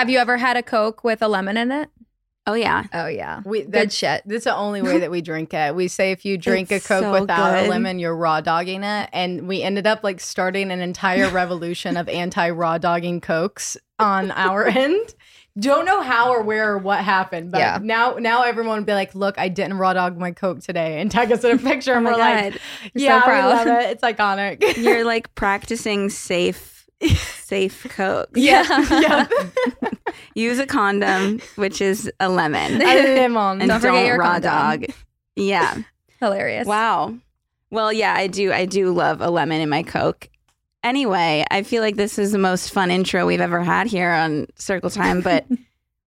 Have you ever had a Coke with a lemon in it? Oh yeah. Oh yeah. We, Good that's, shit. That's the only way that we drink it. We say if you drink It's a Coke so without a lemon, you're raw dogging it. And we ended up like starting an entire revolution of anti raw dogging Cokes on our end. Don't know how or where or what happened, but Yeah. now now everyone would be like, "Look, I didn't raw dog my Coke today," and tag us in a picture, oh and Oh we're like, God. You're so "Yeah, proud." we love it. It's iconic." You're like practicing safe, safe coke. yeah, yeah. Use a condom, which is a lemon, A lemon. and Don't don't, raw condom. dog. Yeah. Hilarious. Wow. Well, yeah, I do. I do love a lemon in my coke. Anyway, I feel like this is the most fun intro we've ever had here on Circle Time. But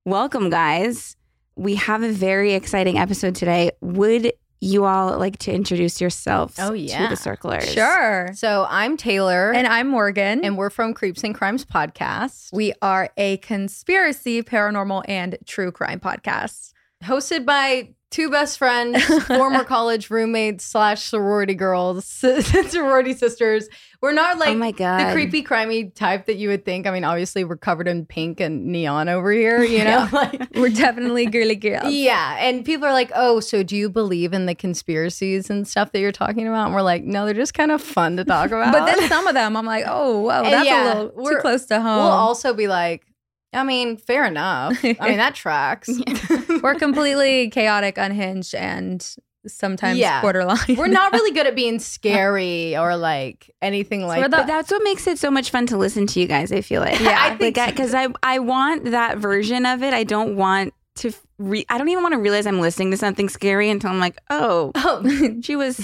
welcome, guys. We have a very exciting episode today. Would you all like to introduce yourselves Oh, to yeah. the Circlers? Sure. So I'm Taylar, And I'm Morgan. and we're from Creeps and Crimes podcast. we are a conspiracy, paranormal, and true crime podcast. hosted by two best friends, former college roommates slash sorority girls, sorority sisters. We're not oh like oh my god. the creepy, crimey type that you would think. I mean, obviously, we're covered in pink and neon over here, you know? like, We're definitely girly girls. yeah. And people are like, oh, so do you believe in the conspiracies and stuff that you're talking about? And we're like, no, they're just kind of fun to talk about. But then some of them, I'm like, oh, whoa, that's yeah, a little too we're- close to home. we'll also be like, I mean, fair enough. I mean, that tracks. We're completely chaotic, unhinged, and sometimes Yeah. borderline. We're not really good at being scary or like anything like we're the- that. That's what makes it so much fun to listen to you guys. I feel like, Yeah, I think like because I I want that version of it. I don't want to. Re- I don't even want to realize I'm listening to something scary until I'm like, oh, Oh, she was,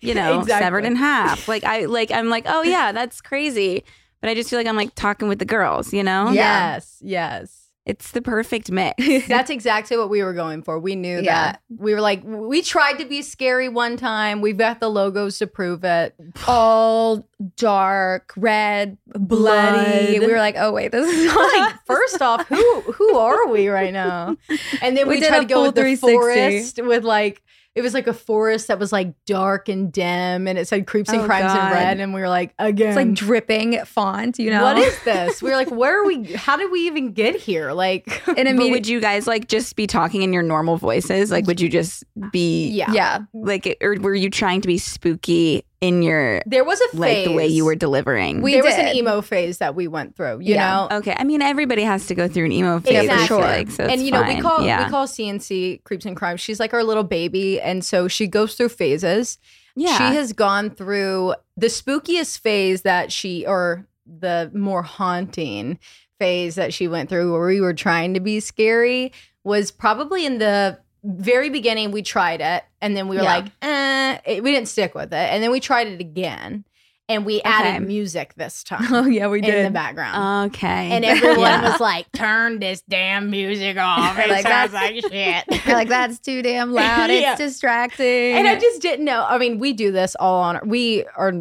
you know, Exactly. severed in half. Like I like I'm like, oh yeah, that's crazy. But I just feel like I'm like talking with the girls. You know, yes, yes. It's the perfect mix. That's exactly what we were going for. We knew Yeah. that. We were like, we tried to be scary one time. We've got the logos to prove it. all dark, red, bloody. Blood. We were like, oh wait, this is not like, first off, who who are we right now? And then We we, tried to go with the forest with like it was like a forest that was like dark and dim, and it said creeps and Oh, crimes God. in red, and we were like, again, it's like dripping font, you know. what is this? We were like, where are we? How did we even get here? Like, and But immediately, would you guys like just be talking in your normal voices? Like, would you just be yeah, yeah, like, or were you trying to be spooky in your There was a phase, like the way you were delivering? We there was an emo phase that we went through. You Yeah. know, Okay, I mean everybody has to go through an emo phase. Exactly. Sure. like, so and it's you know we call yeah. we call CNC creeps and crimes. She's like our little baby, and so she goes through phases. yeah. She has gone through the spookiest phase that she, or the more haunting phase that she went through, where we were trying to be scary, was probably in the very beginning. We tried it, and then we were Yeah. like, eh, it- we didn't stick with it, and then we tried it again, and we added music this time oh yeah, we did in the background. okay. and everyone Yeah. was like, "Turn this damn music off!" It Like, sounds like shit. Like that's too damn loud. It's Yeah. distracting. and I just didn't know. I mean, we do this all on. We are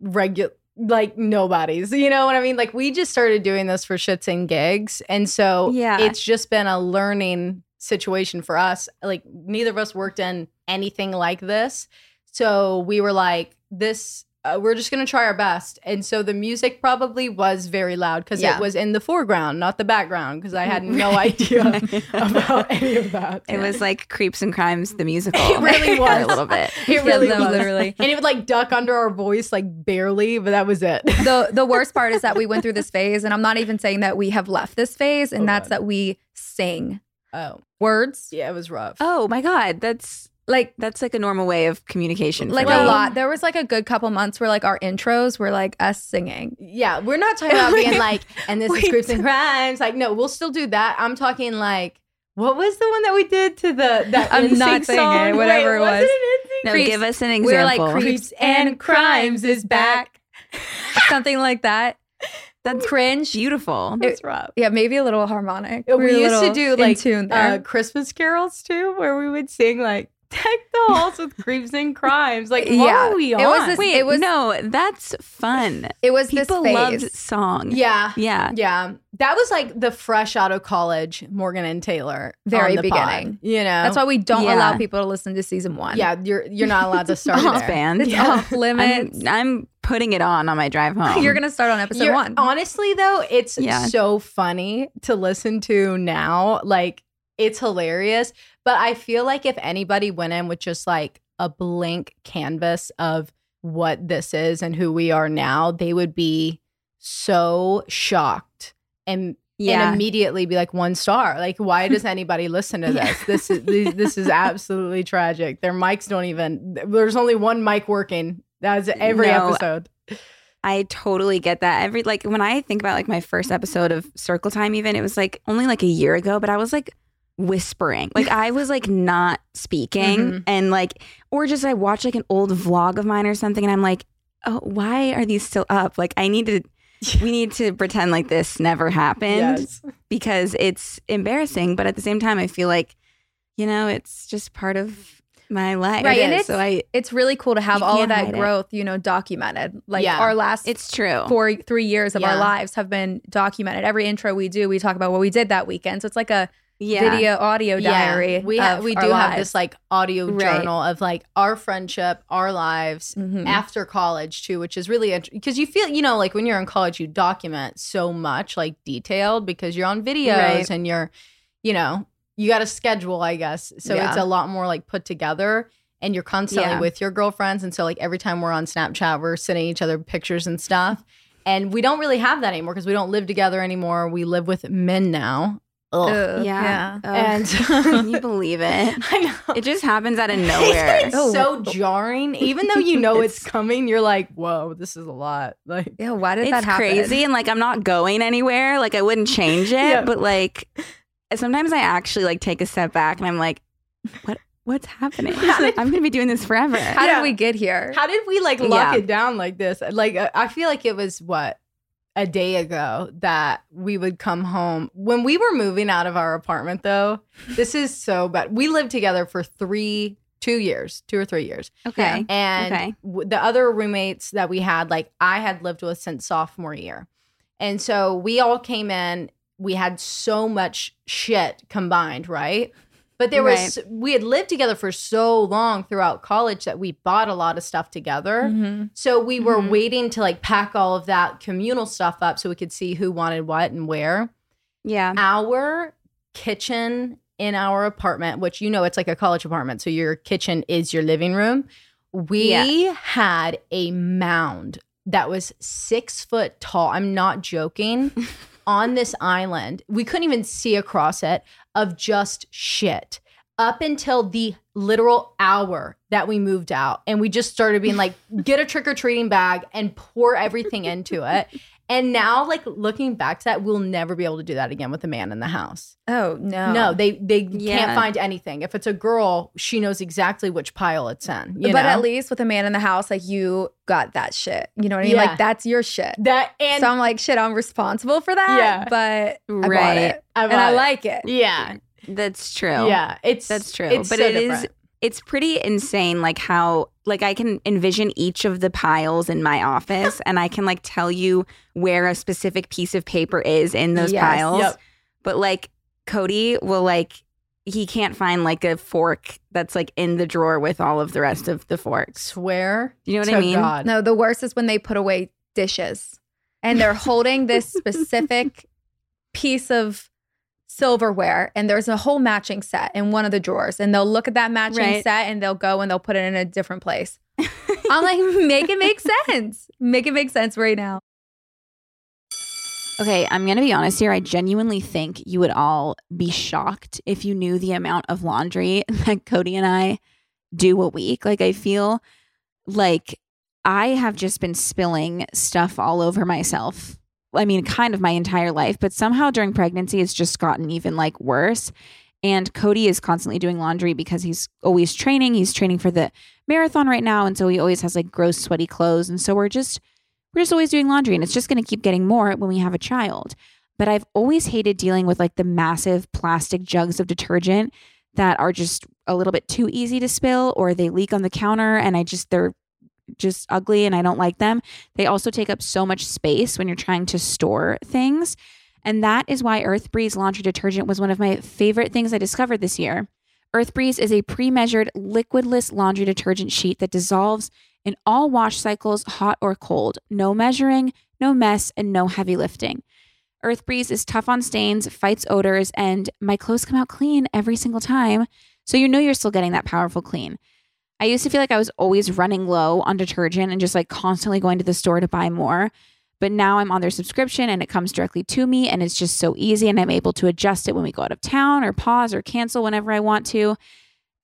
regular. like nobody's. You know what I mean? Like we just started doing this for shits and gigs. And so Yeah. it's just been a learning situation for us. Like neither of us worked in anything like this. So we were like, this uh, we're just going to try our best. And so the music probably was very loud because Yeah. it was in the foreground, not the background, because I had no idea about any of that. It was like Creeps and Crimes, the musical. It really was. a little bit. It really was. literally. And it would like duck under our voice, like barely, but that was it. the the worst part is that we went through this phase, and I'm not even saying that we have left this phase, and Oh, that's God. that we sing Oh, words yeah, it was rough. Oh my god, that's like that's like a normal way of communication. for like me. a lot. There was like a good couple months where like our intros were like us singing. Yeah, we're not talking about being like, and this is Wait. Creeps and Crimes. Like, no, we'll still do that. I'm talking like, what was the one that we did to the that I'm not saying it, song? whatever Wait, it was. it No, Creeps- give us an example. We were example. like creeps and crimes is back, something like that. That's Cringe. beautiful. It's rough. Yeah, maybe a little harmonic. We, were a used to do like tune uh, Christmas carols too, where we would sing like "Deck the halls with creeps and crimes." Like, what Yeah, were we it was this- Wait, it was- no, that's fun. it was People this loved song. yeah, Yeah. yeah. That was like the fresh out of college Morgan and Taylar, Very on the pod, beginning. you know, That's why we don't Yeah. allow people to listen to season one. Yeah, you're you're not allowed to start Off there. band. it's Yeah. off limits. I'm, I'm putting it on on my drive home. You're gonna start on episode You're- one. Honestly, though, it's Yeah. so funny to listen to now. Like, it's hilarious. But I feel like if anybody went in with just like a blank canvas of what this is and who we are now, they would be so shocked and yeah. and immediately be like one star. Like, why does anybody listen to this? This is this is absolutely tragic. Their mics don't even. There's only one mic working. That's every No. episode. I totally get that. Every like when I think about like my first episode of Circle Time, even it was like only like a year ago, but I was like whispering. Like I was like not speaking Mhm. and like or just I watch like an old vlog of mine or something and I'm like, "Oh, why are these still up? Like I need to we need to pretend like this never happened Yes. because it's embarrassing, but at the same time I feel like you know, it's just part of my life. Right, and It is. it's- so I it's really cool to have all of that hide it. growth, you know, documented. Like Yeah. our last it's true. four three years of our lives have been documented. Every intro we do, we talk about what we did that weekend. So it's like a yeah. video audio diary. We ha- we do have this like audio Right. journal of like our friendship, our lives Mhm. after college too, which is really interesting because you feel you know like when you're in college you document so much like detailed because you're on videos Right. and you're you know you got a schedule I guess so Yeah. it's a lot more like put together and you're constantly Yeah. with your girlfriends and so like every time we're on Snapchat we're sending each other pictures and stuff and we don't really have that anymore because we don't live together anymore we live with men now Ugh. Ugh, Yeah. Ugh. And- Can you believe it? I know. It just happens out of nowhere. It's Oh. so jarring. Even though you know it's, It's- coming, you're like, whoa, this is a lot. Like, Yeah, why did that It's happen? crazy. And like, I'm not going anywhere. Like, I wouldn't change it. Yeah. But like, sometimes I actually like take a step back and I'm like, what? What's happening? Did- I'm gonna be doing this forever. How Yeah. did we get here? how did we like lock Yeah. it down like this? Like, uh, I feel like it was what a day ago that we would come home when we were moving out of our apartment. Though this is so bad. We lived together for three, two years, two or three years. Okay. And Okay. w- the other roommates that we had, like I had lived with since sophomore year. And so we all came in, we had so much shit combined, right? But there was, we had lived together for so long throughout college that we bought a lot of stuff together. Mhm. So we were Mhm. waiting to like pack all of that communal stuff up so we could see who wanted what and where Yeah. our kitchen in our apartment, which you know it's like a college apartment, so your kitchen is your living room. We Yeah. had a mound that was six foot tall. I'm not joking. on this island, we couldn't even see across it of just shit up until the literal hour that we moved out. And we just started being like, get a trick or treating bag and pour everything into it. And now, like looking back to that, we'll never be able to do that again with a man in the house. Oh no. No, they they Yeah. can't find anything. If it's a girl, she knows exactly which pile it's in. you but know? at least with a man in the house, like you got that shit. You know what I mean? Yeah. Like that's your shit. that and so I'm like, shit, I'm responsible for that. Yeah. But I bought Right. it. I and I like it. yeah, That's true. yeah. It's That's true. It's but so it is different. It's pretty insane like how like I can envision each of the piles in my office and I can like tell you where a specific piece of paper is in those Yes. piles. Yep. But like Cody will like he can't find like a fork that's like in the drawer with all of the rest of the forks. Swear. You know what to I mean? God. No, the worst is when they put away dishes and they're holding this specific piece of silverware and there's a whole matching set in one of the drawers and they'll look at that matching Right. set and they'll go and they'll put it in a different place. I'm like, make it make sense. Make it make sense right now. Okay, I'm going to be honest here. I genuinely think you would all be shocked if you knew the amount of laundry that Cody and I do a week. Like, I feel like I have just been spilling stuff all over myself. I mean, kind of my entire life, but somehow during pregnancy, it's just gotten even like worse. And Cody is constantly doing laundry because he's always training. He's training for the marathon right now. And so he always has like gross, sweaty clothes. And so we're just, we're just always doing laundry and it's just going to keep getting more when we have a child. But I've always hated dealing with like the massive plastic jugs of detergent that are just a little bit too easy to spill or they leak on the counter and I just, they're just ugly and I don't like them. They also take up so much space when you're trying to store things. And that is why Earth Breeze laundry detergent was one of my favorite things I discovered this year. Earth Breeze is a pre measured liquidless laundry detergent sheet that dissolves in all wash cycles, hot or cold. No measuring, no mess, and no heavy lifting. Earth Breeze is tough on stains, fights odors, and my clothes come out clean every single time. So you know you're still getting that powerful clean. I used to feel like I was always running low on detergent and just like constantly going to the store to buy more. But now I'm on their subscription and it comes directly to me and it's just so easy and I'm able to adjust it when we go out of town or pause or cancel whenever I want to.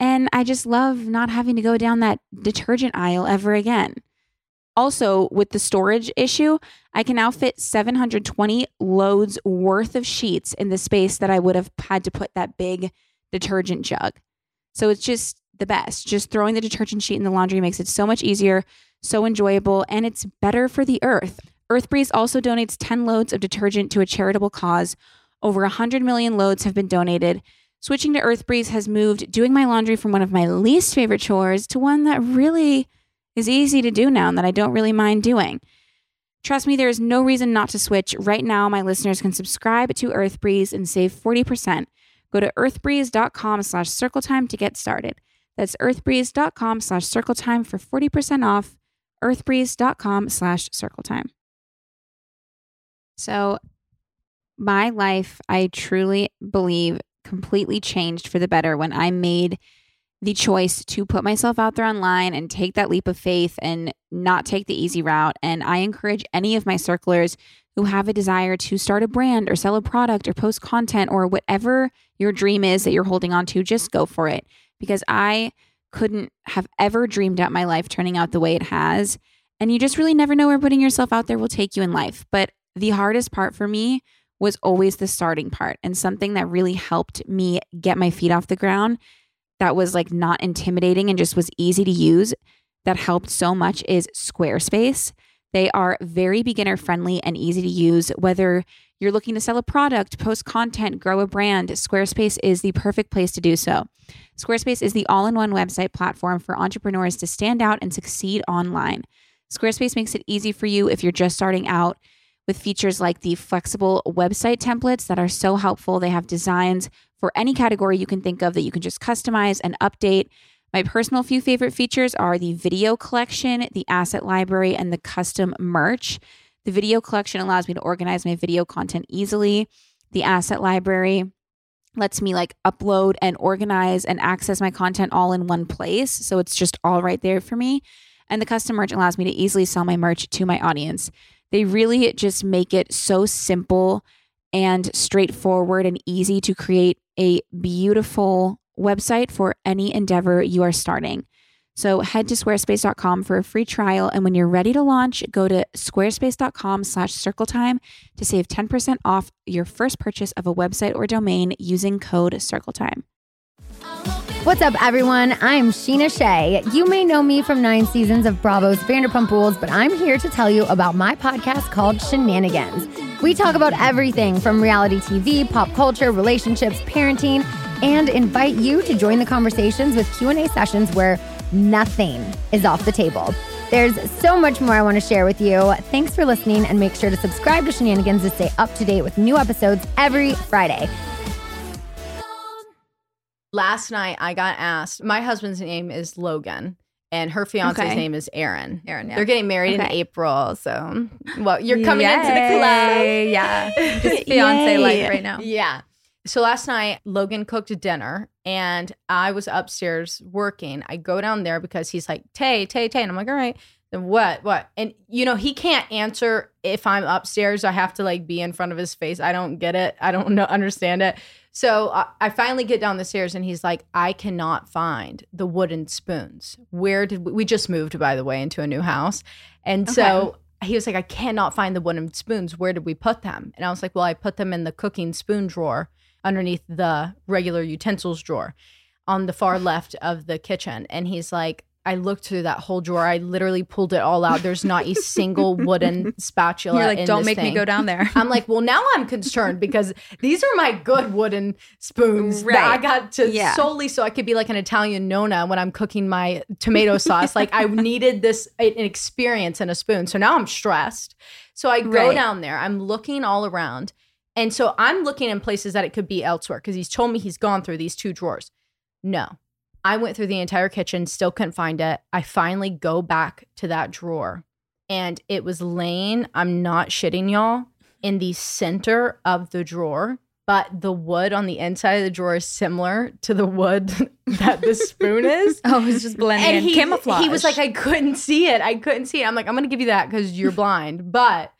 And I just love not having to go down that detergent aisle ever again. Also, with the storage issue, I can now fit 720 loads worth of sheets in the space that I would have had to put that big detergent jug. So it's just the best. Just throwing the detergent sheet in the laundry makes it so much easier, so enjoyable, and it's better for the earth. EarthBreeze also donates 10 loads of detergent to a charitable cause. Over 100 million loads have been donated. Switching to EarthBreeze has moved doing my laundry from one of my least favorite chores to one that really is easy to do now and that I don't really mind doing. Trust me, there is no reason not to switch. Right now, my listeners can subscribe to EarthBreeze and save 40%. Go to earthbreeze.com slash circletime to get started. That's earthbreeze.com slash circle time for 40% off. earthbreeze.com slash circle time. So, my life, I truly believe, completely changed for the better when I made the choice to put myself out there online and take that leap of faith and not take the easy route. And I encourage any of my circlers who have a desire to start a brand or sell a product or post content or whatever your dream is that you're holding on to, just go for it. Because I couldn't have ever dreamed out my life turning out the way it has. And you just really never know where putting yourself out there will take you in life. But the hardest part for me was always the starting part and something that really helped me get my feet off the ground that was like not intimidating and just was easy to use that helped so much is Squarespace. They are very beginner friendly and easy to use. Whether you're looking to sell a product, post content, grow a brand, Squarespace is the perfect place to do so. Squarespace is the all in one website platform for entrepreneurs to stand out and succeed online. Squarespace makes it easy for you if you're just starting out with features like the flexible website templates that are so helpful. They have designs for any category you can think of that you can just customize and update. My personal few favorite features are the video collection, the asset library, and the custom merch. The video collection allows me to organize my video content easily. The asset library lets me like upload and organize and access my content all in one place. So it's just all right there for me. And the custom merch allows me to easily sell my merch to my audience. They really just make it so simple and straightforward and easy to create a beautiful website for any endeavor you are starting. So head to squarespace.com for a free trial. And when you're ready to launch, go to squarespace.com slash circletime to save 10% off your first purchase of a website or domain using code circletime. What's up, everyone? I'm Scheana Shay. You may know me from nine seasons of Bravo's Vanderpump Rules, but I'm here to tell you about my podcast called Shenanigans. We talk about everything from reality TV, pop culture, relationships, parenting, and invite you to join the conversations with Q&A sessions where nothing is off the table. There's so much more I want to share with you. Thanks for listening and make sure to subscribe to Shenanigans to stay up to date with new episodes every Friday. Last night I got asked. My husband's name is Logan, and her fiance's Okay. name is Aaron. Aaron, yeah. They're getting married in April, so well, you're coming into the club. Yay. Yeah. Just fiance Yay. life right now. Yeah. So last night, Logan cooked dinner and I was upstairs working. I go down there because he's like, Tay, Tay, Tay. And I'm like, all right. Then what? What? And you know, he can't answer if I'm upstairs. I have to like be in front of his face. I don't get it. I don't know, understand it. So I, I finally get down the stairs and he's like, I cannot find the wooden spoons. Where did we, we just moved, by the way, into a new house. And so he was like, I cannot find the wooden spoons. Where did we put them? And I was like, Well, I put them in the cooking spoon drawer underneath the regular utensils drawer on the far left of the kitchen. And he's like, I looked through that whole drawer. I literally pulled it all out. There's not a single wooden spatula. You're like, don't make me go down there. I'm like, well, now I'm concerned because these are my good wooden spoons that I got to Yeah. solely so I could be like an Italian nona when I'm cooking my tomato sauce. like I needed this an experience in a spoon. So now I'm stressed. So I go Right. down there. I'm looking all around. And so I'm looking in places that it could be elsewhere because he's told me he's gone through these two drawers. No. I went through the entire kitchen, still couldn't find it. I finally go back to that drawer and it was laying, I'm not shitting y'all, in the center of the drawer. But the wood on the inside of the drawer is similar to the wood that the spoon is. Oh, it's just blending in. he, Camouflage. He was like, I couldn't see it. I couldn't see it. I'm like, I'm gonna give you that because you're blind. But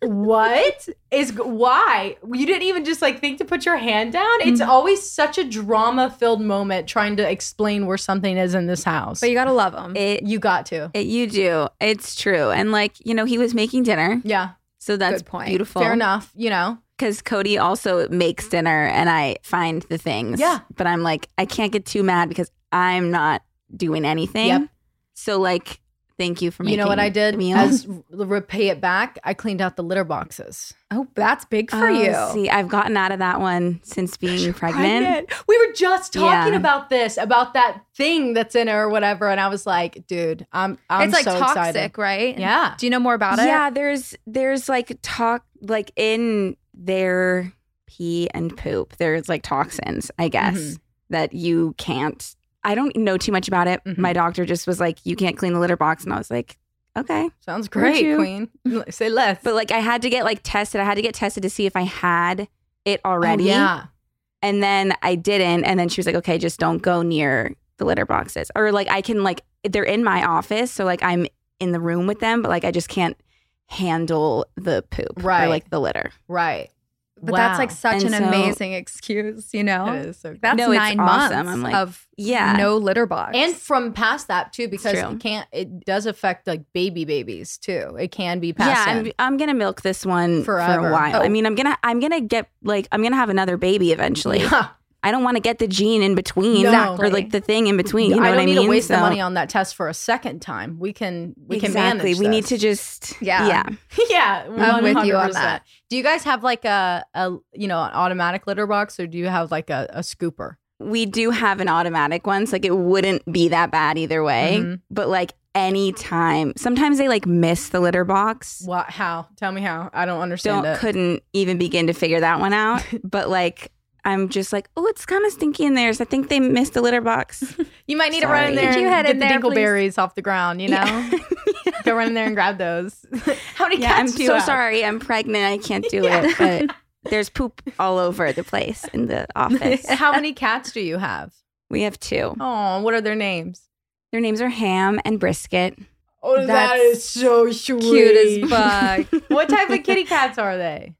what is why you didn't even just like think to put your hand down? It's Mm-hmm. always such a drama filled moment trying to explain where something is in this house. but you gotta love them. It, you got to. it you do. It's true. And like, you know, he was making dinner. Yeah, So that's Good point. beautiful. fair enough. You know, Because Cody also makes dinner and I find the things. Yeah. But I'm like, I can't get too mad because I'm not doing anything. Yep. So like, thank you for making you know what I did the meal. as repay it back. I cleaned out the litter boxes. oh, that's big for Oh, you. See, I've gotten out of that one since being pregnant. We were just talking Yeah. about this, about that thing that's in it or whatever, and I was like, dude, I'm, I'm it's like so toxic, excited. right? Yeah. Do you know more about it? Yeah, there's there's like talk like in their pee and poop. There's like toxins, I guess, Mhm. that you can't. I don't know too much about it. Mhm. My doctor just was like, "You can't clean the litter box," and I was like, "Okay." Sounds great. Queen. Say less. But like, I had to get like tested. I had to get tested to see if I had it Oh, already. yeah. And then I didn't. And then she was like, okay, just don't go near the litter boxes. Or like I can like they're in my office. So like I'm in the room with them, but like I just can't handle the poop. Right. Or like the litter. Right. But that's like such And an so- amazing excuse, you know? It is so That's No, it's nine awesome. months I'm like, of yeah. no litter box. and from past that too, because it can't. It does affect like baby babies too. It can be passed. yeah, in. I'm, I'm gonna milk this one for a while. Oh. I mean, I'm gonna I'm gonna get like I'm gonna have another baby eventually. Yeah. I don't want to get the gene in between No. or like the thing in between. You know I what don't I need mean? to waste the money on that test for a second time. We can. We can exactly. manage. We need to just Yeah. yeah. yeah, I'm with you on that. Do you guys have like a, a you know an automatic litter box, or do you have like a, a scooper? we do have an automatic one, so like it wouldn't be that bad either way. Mhm. But like anytime, sometimes they like miss the litter box. What? How? Tell me how. I don't understand Don't it. couldn't even begin to figure that one out. but like I'm just like, oh, it's kind of stinky in there. So I think they missed the litter box. You might need to run in there Could you and head get in the there, please? dingleberries off the ground. You know, Yeah. go run in there and grab those. How many yeah, I'm do so have? sorry. I'm pregnant. I can't do Yeah. it. But there's poop all over the place in the office. How many cats do you have? we have two. Oh, what are their names? Their names are Ham and Brisket. Oh, that That's so sweet. cute as fuck. what type of kitty cats are they?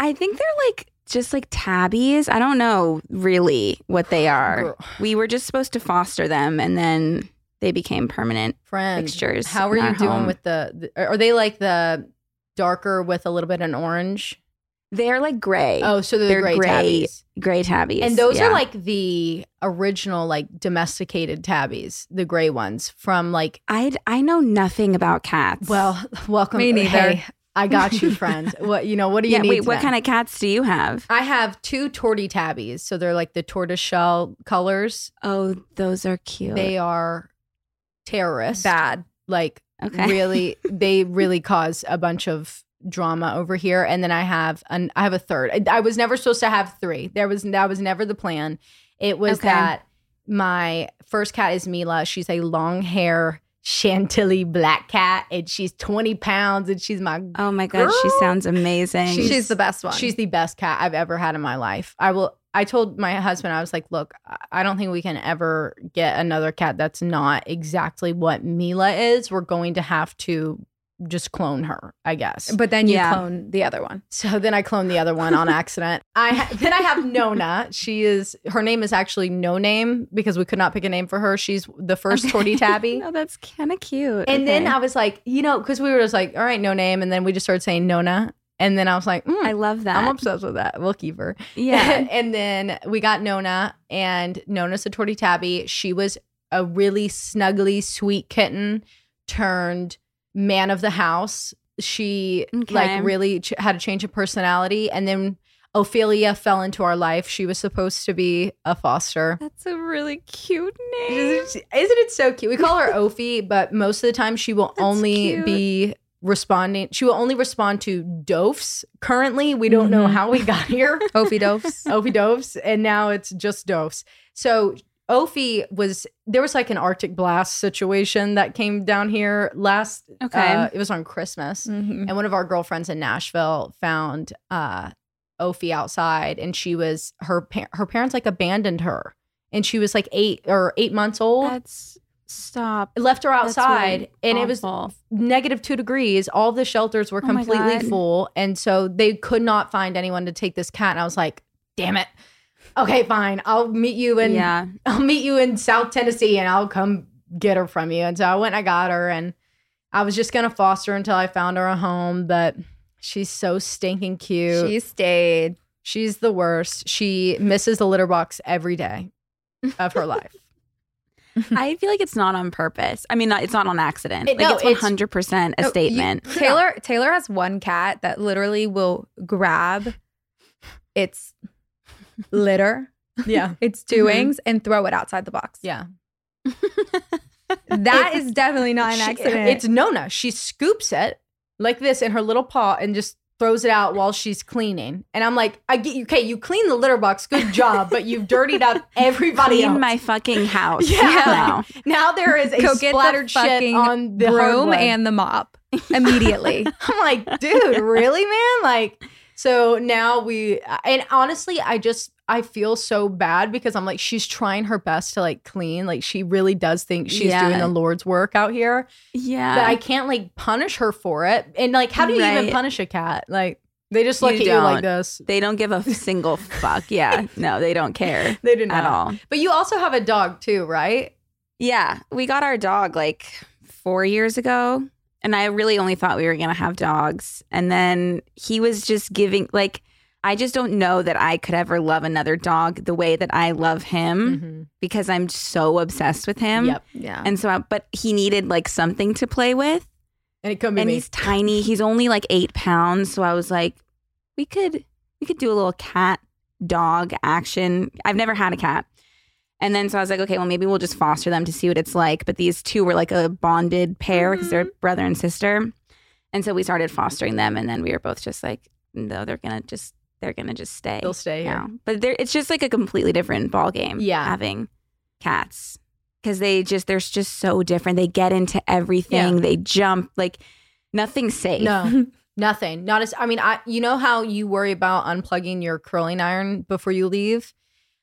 I think they're like just like tabbies. I don't know really what they are. Girl. We were just supposed to foster them and then they became permanent. Friend, Fixtures How are in you our doing home. with the, the? Are they like the darker with a little bit of orange? They're like gray. Oh, so they're, They're gray, gray, tabbies. Gray tabbies. And those yeah. are like the original, like domesticated tabbies, the gray ones from like. I I know nothing about cats. Well, welcome. Me neither. Hey, I got you, friend. What you know? What do you yeah. need? Wait, what kind of cats do you have? I have two torty tabbies, so they're like the tortoise shell colors. Oh, those are cute. They are terrorists. Bad. Like Okay. really, they really cause a bunch of drama over here. And then I have an I have a third. I, I was never supposed to have three. There was that was never the plan. It was Okay. that my first cat is Mila. She's a long hair Chantilly black cat, and she's twenty pounds, and she's my oh my god, she sounds amazing. She's, the best one. She's the best cat I've ever had in my life. I will. I told my husband, I was like, look, I- I don't think we can ever get another cat that's not exactly what Mila is. We're going to have to just clone her, I guess. but then you Yeah. clone the other one. So then I clone the other one on accident. I ha- then I have Nona. She is her name is actually No Name because we could not pick a name for her. She's the first Torty Tabby. no, that's kind of cute. And then I was like, you know, because we were just like, all right, no name, and then we just started saying Nona, and then I was like, mm, I love that. I'm obsessed with that. We'll keep her. Yeah. and then we got Nona, and Nona's a torty tabby. She was a really snuggly, sweet kitten turned man of the house. She Okay. like really ch- had a change of personality, and then Ophelia fell into our life. She was supposed to be a foster. That's a really cute name. Isn't it so cute? We call her Ophi, but most of the time she will That's only cute. be responding. She will only respond to dofs. Currently, we don't know Mhm. how we got here. Ophi Dofs. Ophi dofs, and now it's just dofs. So Ophi was there was like an Arctic blast situation that came down here last. Okay. uh, it was on Christmas, Mhm. and one of our girlfriends in Nashville found uh, Ophi outside, and she was her pa- her parents like abandoned her, and she was like eight or eight months old. That's stop. left her outside, really and it was awful. negative two degrees. All the shelters were Oh completely God. full, and so they could not find anyone to take this cat. And I was like, "Damn it! Okay, fine. I'll meet you in yeah. I'll meet you in South Tennessee, and I'll come get her from you." And so I went, and I got her, and I was just gonna foster until I found her a home, but she's so stinking cute. She stayed. she's the worst. She misses the litter box every day of her life. I feel like it's not on purpose. I mean, not, it's not on accident. It- like no, it's it's- 100% a No, you- statement. Taylar Taylar has one cat that literally will grab its litter, Yeah, its doings, mm-hmm. and throw it outside the box. yeah. That is definitely not an She- accident. It's Nona. She scoops it like this in her little paw and just throws it out while she's cleaning. And I'm like, I get you. Okay, you clean the litter box. Good job. but you've dirtied up everybody Clean else. my fucking house. Yeah. now. now there is a Go splattered shit on the broom and the mop immediately. I'm like, dude, really, man? Like, so now we, and honestly, I just, I feel so bad because I'm like, she's trying her best to like clean. Like, she really does think she's Yeah. doing the Lord's work out here. Yeah. But I can't like punish her for it. And like, how do you even punish a cat? Like, they just look You at you like this. they don't give a single fuck. Yeah. No, they don't care They do not at all. But you also have a dog too, right? Yeah. We got our dog like four years ago. And I really only thought we were going to have dogs. And then he was just giving, like, I just don't know that I could ever love another dog the way that I love him mm-hmm. because I'm so obsessed with him. Yep. yeah. And so, I, but he needed like something to play with. And it could be and me. he's tiny. He's only like eight pounds. So I was like, we could we could do a little cat dog action. I've never had a cat. And then so I was like, okay, well maybe we'll just foster them to see what it's like. But these two were like a bonded pair because they're mm-hmm. brother and sister. And so we started fostering them, and then we were both just like, no, they're gonna just they're gonna just stay. They'll stay here. now. But they're, it's just like a completely different ball game. Yeah. having cats because they just they're just so different. They get into everything. They jump like nothing's safe. No, nothing. Not as I mean, I you know how you worry about unplugging your curling iron before you leave.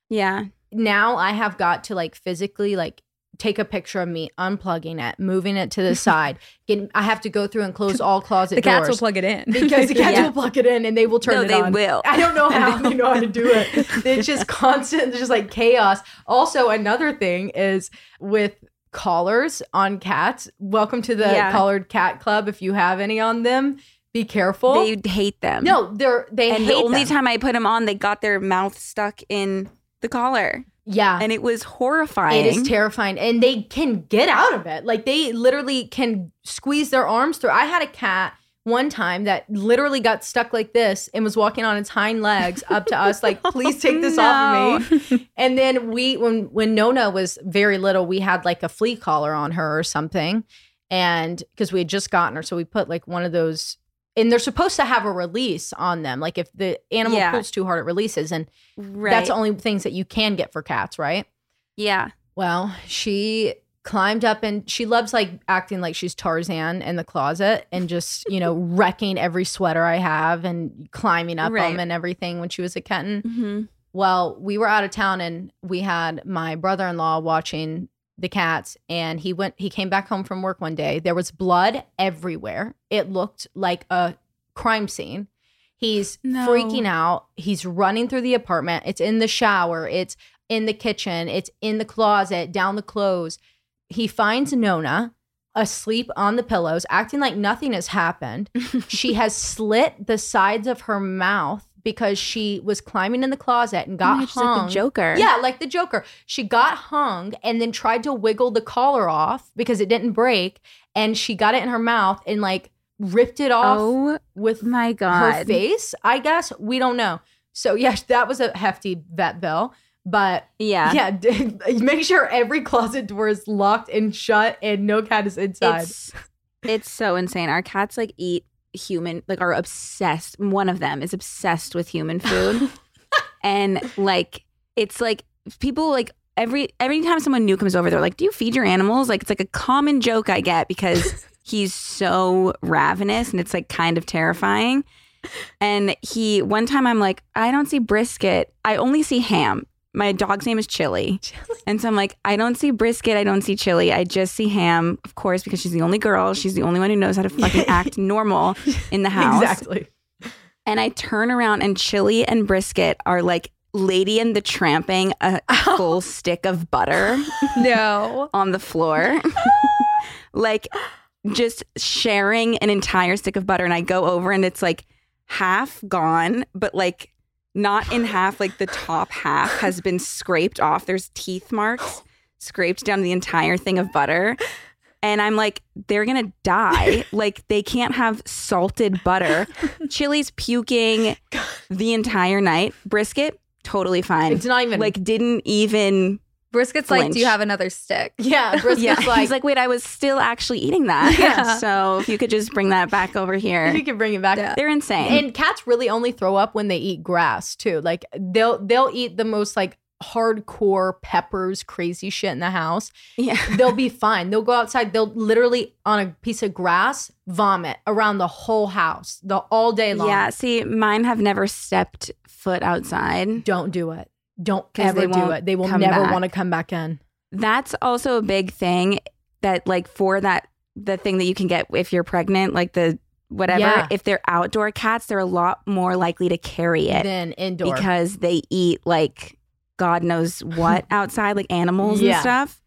Yeah. Now I have got to like physically like take a picture of me unplugging it, moving it to the side. Get, I have to go through and close all closet the cats will plug it in because the cats Yeah. will plug it in and they will turn No, it they on. will. I don't know how they know how to do it. It's just constant, it's just like chaos. Also, another thing is with collars on cats. Welcome to the Yeah. collared cat club. If you have any on them, be careful. They hate them. no, they're they and hate the only them. time I put them on, they got their mouth stuck in the collar, yeah, and it was horrifying. It is terrifying. And they can get out of it. Like they literally can squeeze their arms through. I had a cat one time that literally got stuck like this and was walking on its hind legs up to us like please take this off of me and then we when when nona was very little we had like a flea collar on her or something and because we had just gotten her so we put like one of those and they're supposed to have a release on them like if the animal Yeah. pulls too hard it releases and Right. that's the only things that you can get for cats right yeah. well, she climbed up and she loves like acting like she's Tarzan in the closet and just, you know, wrecking every sweater I have and climbing up Right. them and everything when she was a kitten. hmm Well, we were out of town and we had my brother-in-law watching the cats and he went he came back home from work one day. There was blood everywhere. It looked like a crime scene. He's No. freaking out. He's running through the apartment. It's in the shower, it's in the kitchen, it's in the closet, down the clothes. He finds Nona asleep on the pillows, acting like nothing has happened she has slit the sides of her mouth because she was climbing in the closet and got Oh gosh, hung. like the Joker. Yeah, like the Joker. She got hung and then tried to wiggle the collar off because it didn't break, and she got it in her mouth and like ripped it off Oh with my god her face. I guess we don't know. So yeah, that was a hefty vet bill. But Yeah. yeah, d- make sure every closet door is locked and shut and no cat is inside. It's it's so insane. Our cats like eat human like are obsessed. One of them is obsessed with human food. and like it's like people like every every time someone new comes over, they're like, Do you feed your animals? Like it's like a common joke I get because he's so ravenous and it's like kind of terrifying. And he one time I'm like, I don't see brisket. I only see ham. My dog's name is Chili. And so I'm like, I don't see brisket. I don't see chili. I just see ham, of course, because she's the only girl. She's the only one who knows how to fucking act normal in the house. Exactly. And I turn around and chili and brisket are like Lady and the Tramping a full stick of butter No. on the floor. like just sharing an entire stick of butter. And I go over and it's like half gone, but like not in half, like the top half has been scraped off. There's teeth marks scraped down the entire thing of butter. And I'm like, they're gonna die. Like they can't have salted butter. Chili's puking the entire night. Brisket, totally fine. It's not even like didn't even Brisket's like, do you have another stick? yeah. Brisket's yeah, like, he's like, wait, I was still actually eating that. Yeah. So if you could just bring that back over here. you could bring it back. Yeah. They're insane. And cats really only throw up when they eat grass too. Like they'll they'll eat the most like hardcore peppers, crazy shit in the house. yeah. They'll be fine. They'll go outside. They'll literally on a piece of grass vomit around the whole house the all day long. Yeah. See, mine have never stepped foot outside. Don't do it. Don't ever they do it. They will never back. want to come back in. That's also a big thing that, like, for that, the thing that you can get if you're pregnant, like the whatever, Yeah. if they're outdoor cats, they're a lot more likely to carry it than indoor. because they eat, like, God knows what outside, like animals Yeah. and stuff.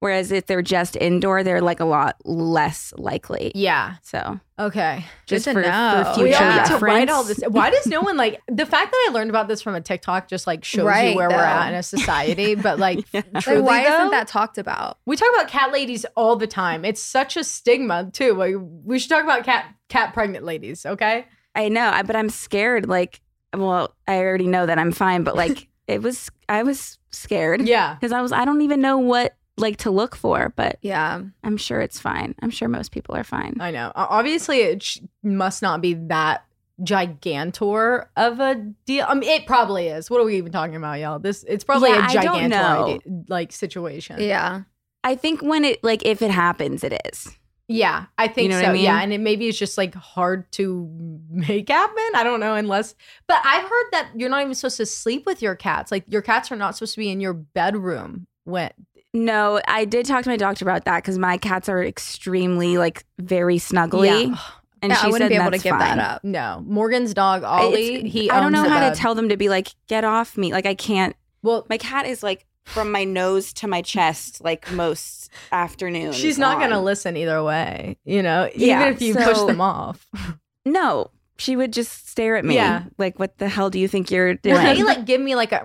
Whereas if they're just indoor, they're like a lot less likely. yeah. So Okay. just to for, know. for We future all need to reference. write all this. Why does no one like the fact that I learned about this from a TikTok just like shows Right, you where we're at in a society? But like, Yeah. truly, like, why though, isn't that talked about? We talk about cat ladies all the time. It's such a stigma too. Like, we should talk about cat cat pregnant ladies. Okay. I know, but I'm scared. Like, well, I already know that I'm fine, but like, it was, I was scared Yeah. because I was, I don't even know what like to look for, but Yeah. I'm sure it's fine. I'm sure most people are fine. I know. Obviously, it sh- must not be that gigantor of a deal. I mean, it probably is. What are we even talking about, y'all? This it's probably Yeah, a I don't gigantor idea, like situation. Yeah. I think when it, like, if it happens, it is. Yeah, I think know so. I mean? Yeah, and it maybe it's just like hard to make happen. I don't know, unless. But I've heard that you're not even supposed to sleep with your cats. Like your cats are not supposed to be in your bedroom when. No, I did talk to my doctor about that because my cats are extremely, like, very snuggly. Yeah. And Yeah, she I wouldn't said be able to that's give fine. that up. No, Morgan's dog Ollie. It's- he I don't know how bed. to tell them to be like, get off me. Like, I can't. Well, My cat is like from my nose to my chest, like most afternoons. she's not going to listen either way. You know, Yeah, even if you push them off. No, she would just stare at me. Yeah. Like, what the hell do you think you're doing? they like give me like a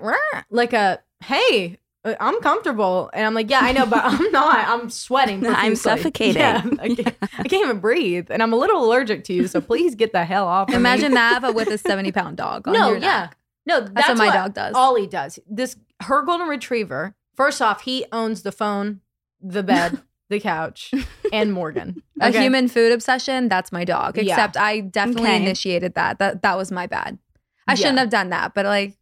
like a hey "Uh, Uh, I'm comfortable. And I'm like, yeah, I know, but I'm not. I'm sweating. I'm suffocating. Yeah, I, can't, I can't even breathe. And I'm a little allergic to you. So please get the hell off. of me. Imagine that, but with a 70 pound dog. On No, your yeah. neck. No, that's, what my dog does. Ollie does. This her golden retriever. First off, he owns the phone, the bed, the couch, and Morgan. A human food obsession, that's my dog. Yeah. Except I definitely Okay. initiated that. That that was my bad. I Yeah. shouldn't have done that, but like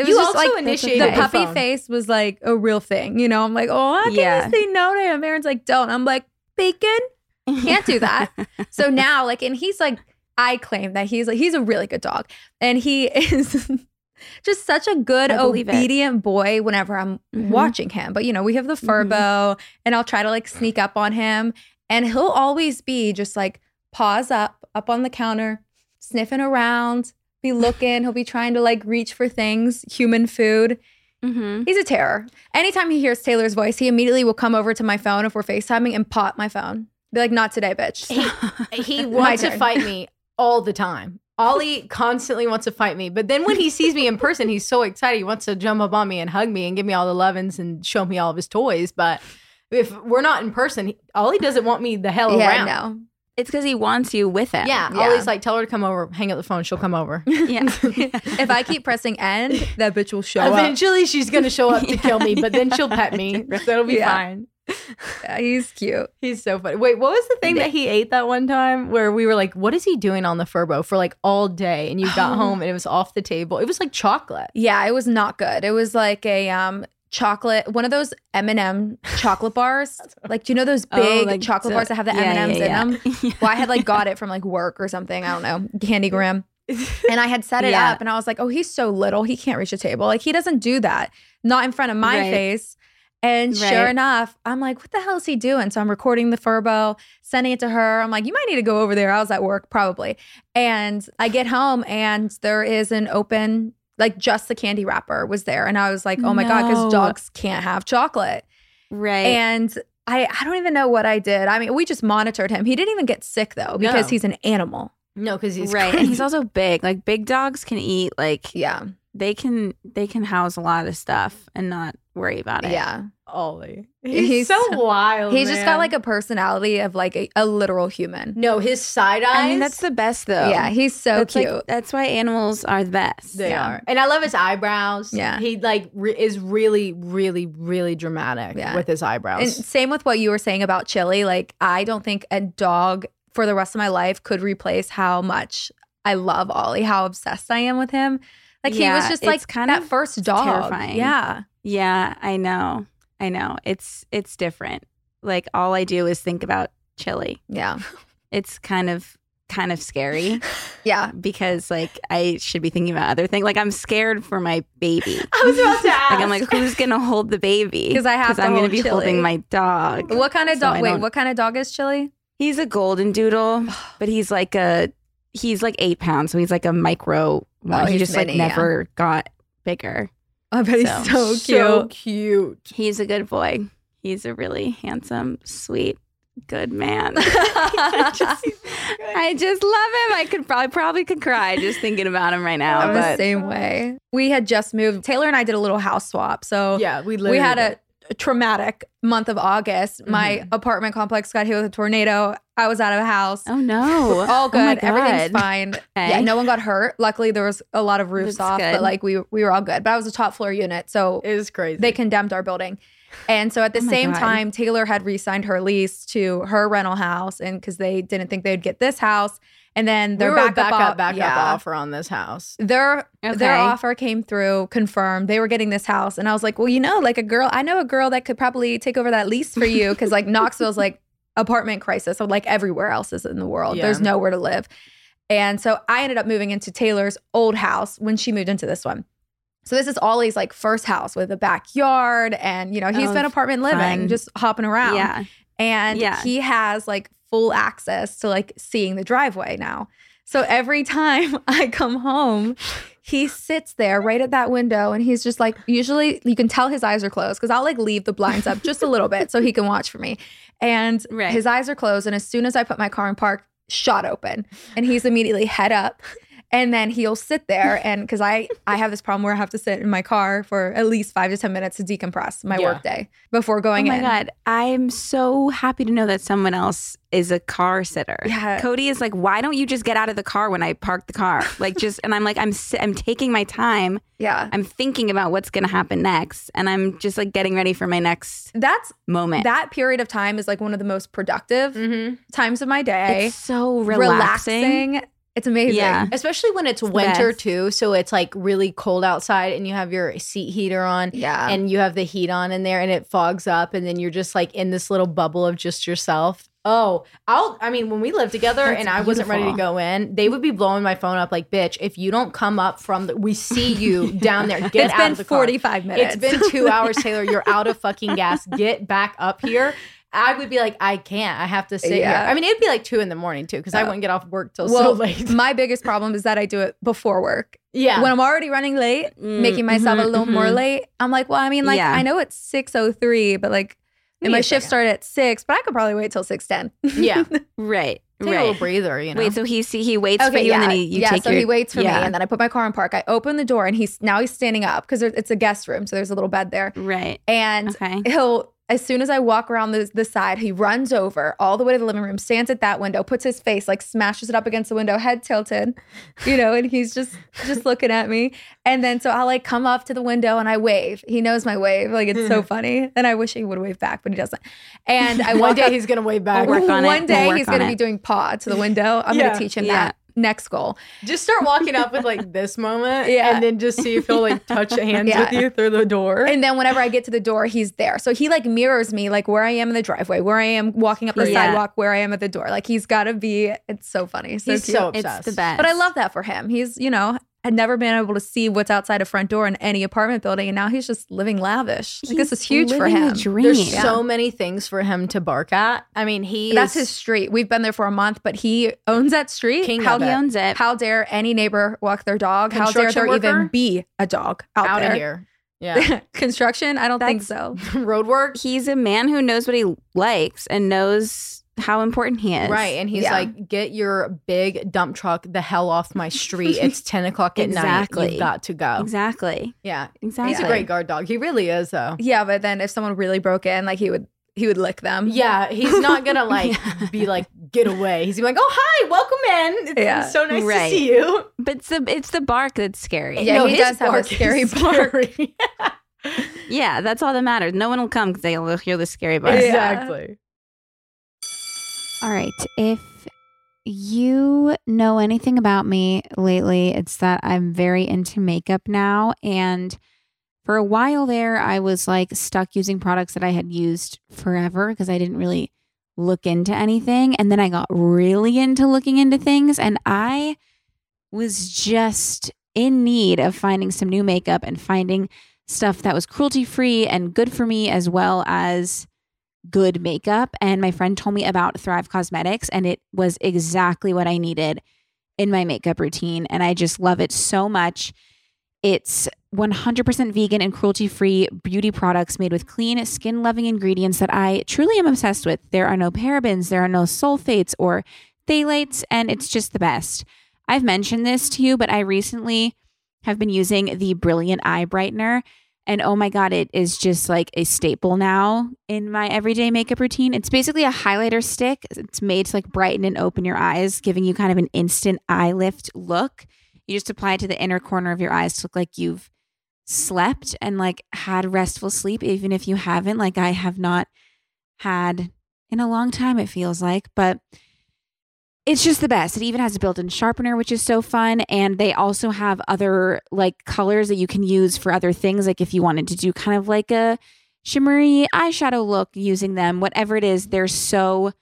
it was You just also like initiated the the puppy phone. face was like a real thing. You know, I'm like, oh, how can Yeah. you say no to him? Aaron's like, don't. I'm like, bacon? Can't do that. so now, like, and he's like, I claim that he's like, he's a really good dog. And he is just such a good, I believe it. obedient boy whenever I'm Mhm. watching him. But, you know, we have the Mhm. Furbo and I'll try to like sneak up on him. And he'll always be just like paws up, up on the counter, sniffing around, be looking. He'll be trying to like reach for things, human food. hmm He's a terror. Anytime he hears Taylar's voice, he immediately will come over to my phone if we're FaceTiming and pop my phone. Be like, not today, bitch. he wants to fight me all the time. Ollie constantly wants to fight me, but then when he sees me in person, he's so excited. He wants to jump up on me and hug me and give me all the lovins and show me all of his toys. But if we're not in person, he, Ollie doesn't want me the hell yeah, around. no. It's because he wants you with him. Yeah, Yeah. Ollie's like, tell her to come over, hang up the phone, she'll come over. Yeah. If I keep pressing end, that bitch will show up. Eventually, she's gonna show up to kill me, but then she'll pet me, so it'll be Yeah. fine. Yeah, he's cute. He's so funny. Wait, what was the thing that he ate that one time where we were like, what is he doing on the Furbo for like all day? And you got home and it was off the table. It was like chocolate. Yeah, it was not good. It was like a um chocolate, one of those M and m chocolate bars. like, do you know those Oh, big like chocolate the- bars that have the yeah, M and M's yeah, in yeah. them? Well, I had like got it from like work or something. I don't know, Candy Graham. And I had set it up and I was like, oh, he's so little. He can't reach the table. Like, he doesn't do that. Not in front of my Right. face. And sure enough, I'm like, what the hell is he doing? So I'm recording the Furbo, sending it to her. I'm like, you might need to go over there. I was at work, probably. And I get home and there is an open, like just the candy wrapper was there. And I was like, oh my God, No. because dogs can't have chocolate. Right. And I, I don't even know what I did. I mean, we just monitored him. He didn't even get sick though, because No. he's an animal. No, because he's right. And he's also big. Like big dogs can eat like Yeah. They can they can house a lot of stuff and not worry about it. Yeah. Ollie. He's He's, so so- wild. He's just got like a personality of like a, a literal human. no. His side eyes. I mean that's the best though. Yeah, he's so that's like- cute. that's why animals are the best. They Yeah. are, and I love his eyebrows. Yeah. he like re- is really, really, really dramatic Yeah. with his eyebrows. And same with what you were saying about Chili. Like, I don't think a dog for the rest of my life could replace how much I love Ollie, how obsessed I am with him. Like, he was just like kind that of first dog. terrifying. Yeah. Yeah, I know. I know. It's it's different. Like all I do is think about chili. Yeah. It's kind of kind of scary Yeah. because like I should be thinking about other things. Like I'm scared for my baby. I was about to ask. Like I'm like, who's gonna hold the baby? Because I have to I'm gonna be Chili. holding my dog. What kind of So dog? Wait, what kind of dog is Chili? He's a golden doodle, but he's like a he's like eight pounds, so he's like a micro one. Oh, he just mini, like yeah. never got bigger. Oh, bet So- he's so cute. so cute. He's a good boy. He's a really handsome, sweet, good man. I just, I just love him. I could probably probably could cry just thinking about him right now. I'm the same way. We had just moved. Taylar and I did a little house swap. So Yeah, we we had a, a traumatic month of August. My Mm-hmm. apartment complex got hit with a tornado. I was out of a house. oh no, All Oh good. Everything's God. fine. Okay. Yeah, no one got hurt. Luckily, there was a lot of roofs That's off, good. but like we we were all good. But I was a top floor unit, so It was crazy. they condemned our building. And so at the Oh same God. time, Taylar had re-signed her lease to her rental house, and because they didn't think they'd get this house, and then we their were a backup, backup, backup yeah. offer on this house. Their Okay. their offer came through, confirmed. They were getting this house, and I was like, well, you know, like a girl, I know a girl that could probably take over that lease for you, because like Knoxville's like apartment crisis, so like everywhere else is in the world, Yeah. there's nowhere to live. And so I ended up moving into Taylar's old house when she moved into this one. So this is Ollie's like first house with a backyard, and you know he's Oh, been apartment living, fun. just hopping around. Yeah, and Yeah. he has like full access to like seeing the driveway now. So every time I come home, he sits there right at that window, and he's just like usually you can tell his eyes are closed because I'll like leave the blinds up just a little bit so he can watch for me, and Right. his eyes are closed, and as soon as I put my car in park, shot open, and he's immediately head up. And then he'll sit there and because I I have this problem where I have to sit in my car for at least five to ten minutes to decompress my Yeah. workday before going. Oh my in. god, I'm so happy to know that someone else is a car sitter. Yeah. Cody is like, why don't you just get out of the car when I park the car? Like just, and I'm like, I'm I'm taking my time. Yeah. I'm thinking about what's gonna happen next, and I'm just like getting ready for my next That's moment. that period of time is like one of the most productive Mm-hmm. times of my day. it's so relaxing. Relaxing. It's amazing. Yeah. Especially when it's the winter too, so it's like really cold outside, and you have your seat heater on, Yeah. and you have the heat on in there, and it fogs up, and then you're just like in this little bubble of just yourself. Oh, I'll. I mean, when we lived together That's and I wasn't ready to go in, they would be blowing my phone up like, "Bitch, if you don't come up from the, we see you down there. Get it's out been of the car. 45 minutes. It's been two hours, Taylar. You're out of fucking gas. Get back up here." I would be like, I can't. I have to sit Yeah. here. I mean, it'd be like two in the morning too, because I Oh. wouldn't get off work till well, so late. my biggest problem is that I do it before work. yeah. When I'm already running late, Mm, making myself mhm, a little more mhm. late, I'm like, well, I mean, like, Yeah. I know it's 6.03, but like, and my shift second. started at 6, but I could probably wait till 6.10. yeah. Right. Take a little breather, you know. Wait, so he see he waits for you, and then he you yeah. take so your he waits for yeah. me, and then I put my car in park. I open the door, and he's now he's standing up because it's a guest room, so there's a little bed there, right. and Okay. he'll as soon as I walk around the, the side, he runs over all the way to the living room, stands at that window, puts his face like smashes it up against the window, head tilted, you know, and he's just just looking at me. And then so I'll like come up to the window and I wave. He knows my wave, like it's so funny. And I wish he would wave back, but he doesn't. And I one day up, he's gonna wave back. work on it. one We'll day work he's on gonna be doing paw to the window. I'm Yeah. gonna teach him Yeah. that next goal. Just start walking up with like this moment, Yeah. and then just see if he'll like touch hands Yeah. with you through the door. And then whenever I get to the door, he's there. So he like mirrors me, like where I am in the driveway, where I am walking up the Yeah. sidewalk, where I am at the door. Like he's got to be. It's so funny. So he's cute. so It's obsessed. the best. But I love that for him. He's you know had never been able to see what's outside a front door in any apartment building, and now he's just living lavish. Like, this is huge for him. There's Yeah. so many things for him to bark at. I mean, he That's his street. We've been there for a month, but he owns that street. King how, of he it. owns it. how dare any neighbor walk their dog? How dare Construction there even be a dog out, out there? of here. Yeah, Construction? I don't think so. road work. He's a man who knows what he likes and knows how important he is. Right. And he's Yeah. like, get your big dump truck the hell off my street. It's 10 o'clock at night. Exactly. You've got to go. Exactly. Yeah. Exactly. He's a great guard dog. He really is, though. Yeah, but then if someone really broke in, like he would he would lick them. Yeah, he's not gonna like be like get away. He's gonna be like, "Oh hi, welcome in. It's Yeah. so nice Right. to see you." But it's the it's the bark that's scary. Yeah, he does have a scary bark. scary. Yeah, that's all that matters. No one will come because they'll hear the scary bark. Yeah. exactly. All right. If you know anything about me lately, it's that I'm very into makeup now. And for a while there, I was like stuck using products that I had used forever because I didn't really look into anything. And then I got really into looking into things. And I was just in need of finding some new makeup and finding stuff that was cruelty free and good for me as well as good makeup. And my friend told me about Thrive Causemetics, and it was exactly what I needed in my makeup routine. And I just love it so much. It's 100% vegan and cruelty free beauty products made with clean, skin loving ingredients that I truly am obsessed with. There are no parabens, there are no sulfates or phthalates, and it's just the best. I've mentioned this to you, but I recently have been using the Brilliant Eye Brightener. And oh my God, it is just like a staple now in my everyday makeup routine. It's basically a highlighter stick. It's made to like brighten and open your eyes, giving you kind of an instant eye lift look. You just apply it to the inner corner of your eyes to look like you've slept and like had restful sleep, even if you haven't. Like I have not had in a long time, it feels like. But it's just the best. It even has a built-in sharpener, which is so fun. And they also have other like colors that you can use for other things. Like if you wanted to do kind of like a shimmery eyeshadow look using them, whatever it is, they're so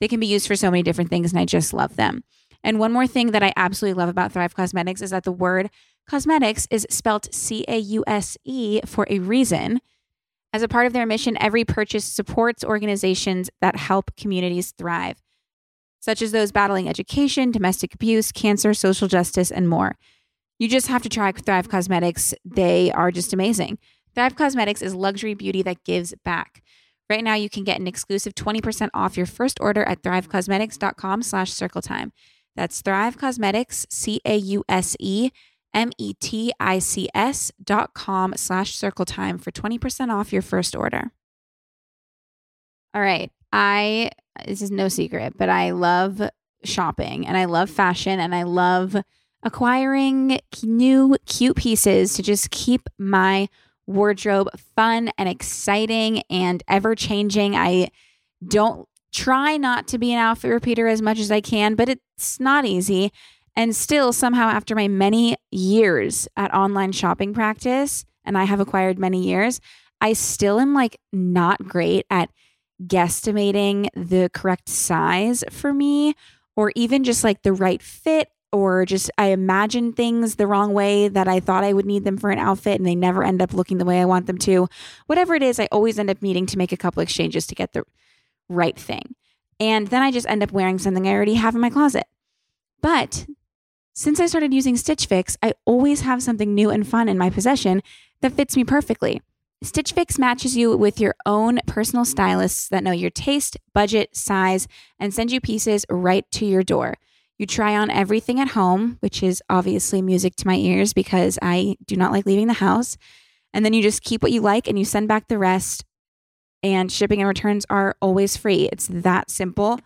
they can be used for so many different things, and I just love them. And one more thing that I absolutely love about Thrive Causemetics is that the word causemetics is spelt C A U S E for a reason. As a part of their mission, every purchase supports organizations that help communities thrive such as those battling education, domestic abuse, cancer, social justice, and more. You just have to try Thrive Causemetics. They are just amazing. Thrive Causemetics is luxury beauty that gives back. Right now, you can get an exclusive 20% off your first order at thrivecausemetics.com slash circle time. That's Thrive Causemetics, C A U S E M E T I C S dot com slash circle time for 20% off your first order. All right. I, this is no secret, but I love shopping and I love fashion and I love acquiring new cute pieces to just keep my wardrobe fun and exciting and ever changing. I don't try not to be an outfit repeater as much as I can, but it's not easy. And still, somehow, after my many years at online shopping practice, and I have acquired many years, I still am like not great at guesstimating the correct size for me, or even just like the right fit, or just I imagine things the wrong way that I thought I would need them for an outfit and they never end up looking the way I want them to. Whatever it is, I always end up needing to make a couple exchanges to get the right thing. And then I just end up wearing something I already have in my closet. But since I started using Stitch Fix, I always have something new and fun in my possession that fits me perfectly. Stitch Fix matches you with your own personal stylists that know your taste, budget, size, and send you pieces right to your door. You try on everything at home, which is obviously music to my ears because I do not like leaving the house. And then you just keep what you like and you send back the rest. And shipping and returns are always free. It's that simple.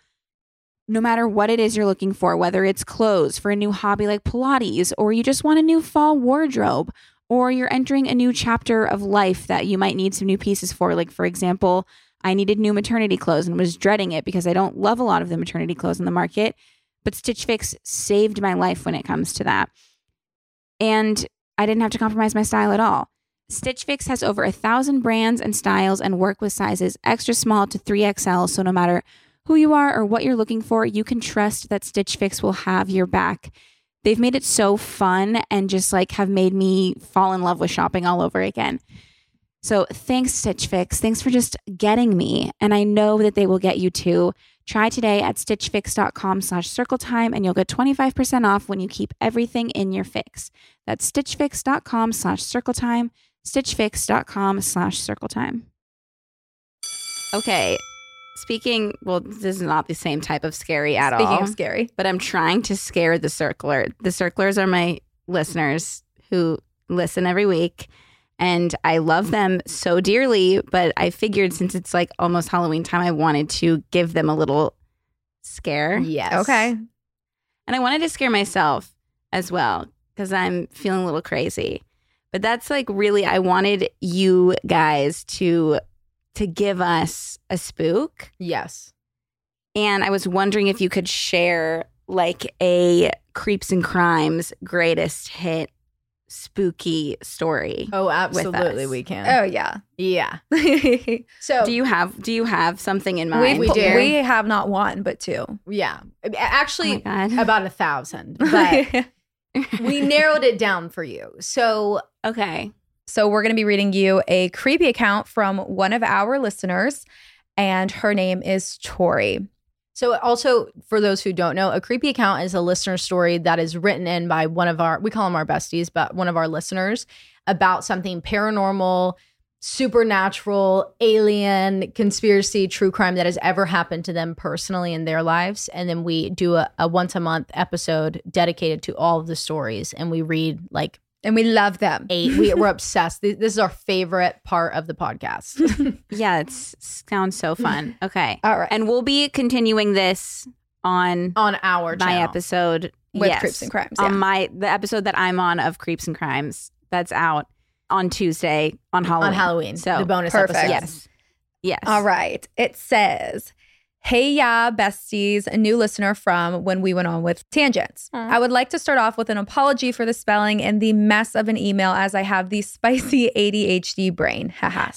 No matter what it is you're looking for, whether it's clothes for a new hobby like Pilates, or you just want a new fall wardrobe, or you're entering a new chapter of life that you might need some new pieces for. Like, for example, I needed new maternity clothes and was dreading it because I don't love a lot of the maternity clothes in the market. But Stitch Fix saved my life when it comes to that. And I didn't have to compromise my style at all. Stitch Fix has over a thousand brands and styles and work with sizes extra small to 3XL. So no matter who you are or what you're looking for, you can trust that Stitch Fix will have your back. They've made it so fun and just like have made me fall in love with shopping all over again. So thanks, Stitch Fix. Thanks for just getting me. And I know that they will get you too. Try today at stitchfix.com slash circle time and you'll get 25% off when you keep everything in your fix. That's stitchfix.com slash circle time, stitchfix.com slash circle time. Okay. Speaking, well, this is not the same type of scary at Speaking all. Speaking of scary. but I'm trying to scare the circler. The circlers are my listeners who listen every week. And I love them so dearly, but I figured since it's like almost Halloween time, I wanted to give them a little scare. Yes. Okay. And I wanted to scare myself as well because I'm feeling a little crazy. But that's like really I wanted you guys to to give us a spook. Yes. And I was wondering if you could share like a creeps and crimes greatest hit spooky story. Oh, absolutely, us. we can. Oh yeah. yeah. So Do you have do you have something in mind? We do. we have not one but two. yeah, Oh actually, my God. about a thousand, but we narrowed it down for you. So okay. So we're going to be reading you a creepy account from one of our listeners, and her name is Tori. So, also for those who don't know, a creepy account is a listener story that is written in by one of our, we call them our besties, but one of our listeners about something paranormal, supernatural, alien, conspiracy, true crime that has ever happened to them personally in their lives. And then we do a, a once a month episode dedicated to all of the stories and we read like And we love them. eight. We, we're obsessed. This is our favorite part of the podcast. Yeah, it sounds so fun. Okay. All right. And we'll be continuing this on on our my channel. episode With yes, Creeps and Crimes, On yeah. my the episode that I'm on of Creeps and Crimes that's out on Tuesday on Halloween. on Halloween. So the bonus Perfect. episode. yes. Yes. All right. It says, Hey, yeah, besties, a new listener from when we went on with tangents. I would like to start off with an apology for the spelling and the mess of an email as I have the spicy ADHD brain. Haha.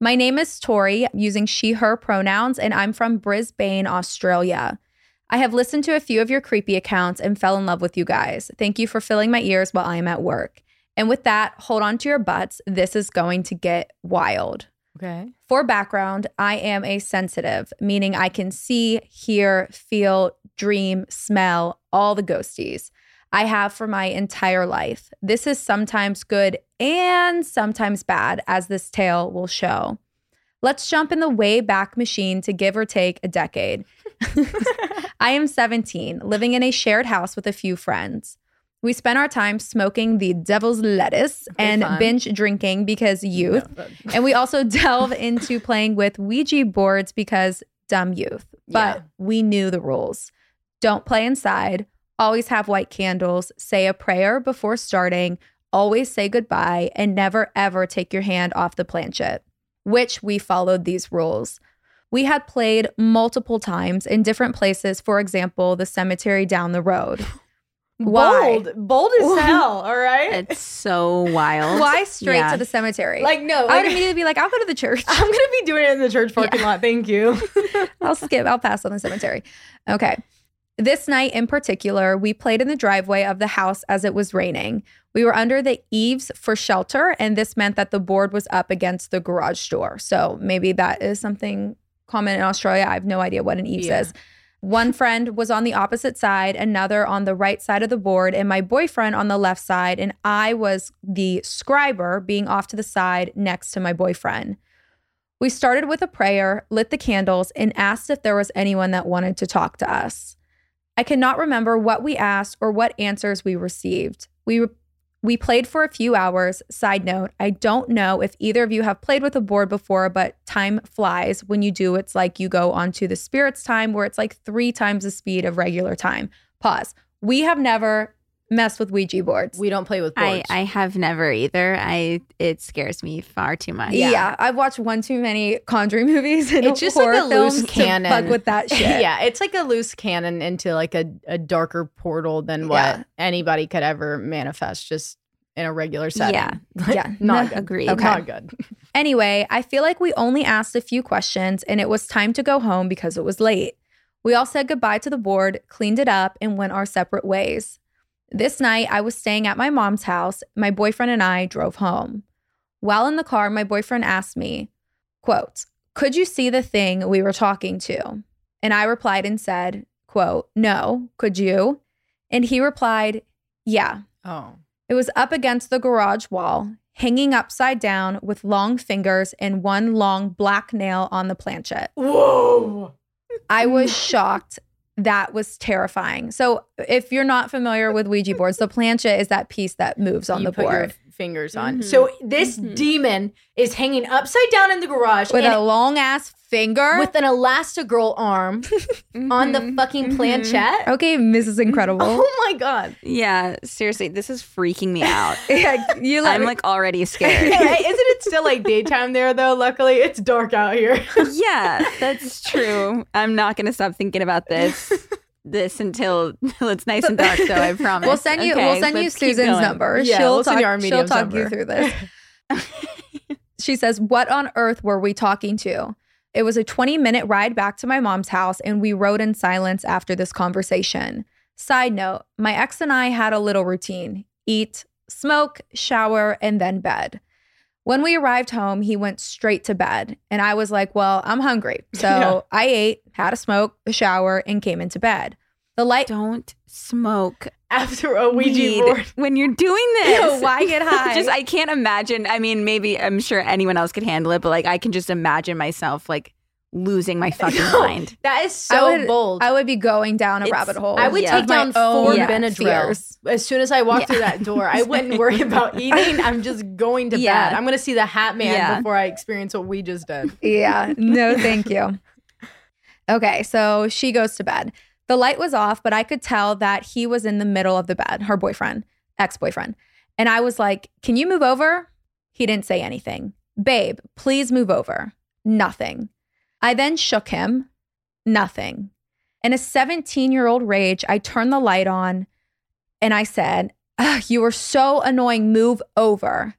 My name is Tori, using she, her pronouns, and I'm from Brisbane, Australia. I have listened to a few of your creepy accounts and fell in love with you guys. Thank you for filling my ears while I am at work. And with that, hold on to your butts. This is going to get wild. Okay. For background, I am a sensitive, meaning I can see, hear, feel, dream, smell all the ghosties. I have for my entire life. This is sometimes good and sometimes bad, as this tale will show. Let's jump in the way back machine to give or take a decade. I am 17, living in a shared house with a few friends. We spent our time smoking the devil's lettuce and fun. binge drinking because youth. and we also delve into playing with Ouija boards because dumb youth. But Yeah. we knew the rules. Don't play inside, always have white candles, say a prayer before starting, always say goodbye, and never ever take your hand off the planchette, which we followed these rules. We had played multiple times in different places, for example, the cemetery down the road. Why? Bold, bold as hell. All right. It's so wild. Why straight Yeah. to the cemetery? Like no, I would immediately be like, I'll go to the church. I'm gonna be doing it in the church parking lot. Thank you. I'll skip. I'll pass on the cemetery. Okay. This night in particular, we played in the driveway of the house as it was raining. We were under the eaves for shelter, and this meant that the board was up against the garage door. So maybe that is something common in Australia. I have no idea what an eaves Yeah. is. One friend was on the opposite side, another on the right side of the board, and my boyfriend on the left side. And I was the scriber being off to the side next to my boyfriend. We started with a prayer, lit the candles, and asked if there was anyone that wanted to talk to us. I cannot remember what we asked or what answers we received. We we played for a few hours. Side note, I don't know if either of you have played with a board before, but time flies. When you do, it's like you go onto the spirits time where it's like 3 times the speed of regular time. Pause. We have never messed with Ouija boards. We don't play with I, boards. I have never either. I it scares me far too much. yeah. I've watched one too many Conjuring movies and It's just like a loose films cannon. fuck with that shit. yeah, it's like a loose cannon into like a, a darker portal than what Yeah. anybody could ever manifest just in a regular setting. Yeah. Yeah. not No, good. agreed. Okay. Not good. Anyway, I feel like we only asked a few questions and it was time to go home because it was late. We all said goodbye to the board, cleaned it up, and went our separate ways. This night, I was staying at my mom's house. My boyfriend and I drove home. While in the car, my boyfriend asked me, quote, could you see the thing we were talking to? And I replied and said, quote, no, could you? And he replied, yeah. Oh. It was up against the garage wall, hanging upside down with long fingers and one long black nail on the planchette. Whoa. I was shocked. That was terrifying. So, if you're not familiar with Ouija boards, the plancha is that piece that moves on you the board fingers on. Mhm. So this Mhm. demon is hanging upside down in the garage with a long ass finger. with an Elastigirl arm on the Mhm. fucking Mhm. planchette. okay, Mrs. Incredible. Oh my god. Yeah, seriously, this is freaking me out. yeah, you let I'm like already scared. Isn't it still like daytime there though? Luckily, it's dark out here. yeah, that's true. I'm not gonna stop thinking about this this until until it's nice and dark though, I promise. We'll send you. Okay, we'll send you Susan's going. number. Yeah, she'll we'll talk. our she'll talk you through this. she says, "What on earth were we talking to?" It was a 20 minute ride back to my mom's house, and we rode in silence after this conversation. Side note: My ex and I had a little routine: eat, smoke, shower, and then bed. When we arrived home, he went straight to bed, and I was like, "Well, I'm hungry," so Yeah. I ate, had a smoke, a shower, and came into bed. The light Don't smoke After a Ouija weed board. when you're doing this. why get high? just I can't imagine. I mean, maybe I'm sure anyone else could handle it, but like I can just imagine myself like losing my fucking mind. That is I so would- bold. I would be going down a It's- rabbit hole. I would Yeah. take down four own Benadryl fears. as soon as I walk Yeah. through that door. I wouldn't worry about eating. I'm just going to Yeah. bed. I'm going to see the Hat Man Yeah. before I experience what we just did. Yeah, no, thank you. Okay, so she goes to bed. The light was off, but I could tell that he was in the middle of the bed, her boyfriend, ex boyfriend. And I was like, Can you move over? He didn't say anything. Babe, please move over. Nothing. I then shook him. Nothing. In a 17 year old rage, I turned the light on and I said, "Ugh, You are so annoying. Move over.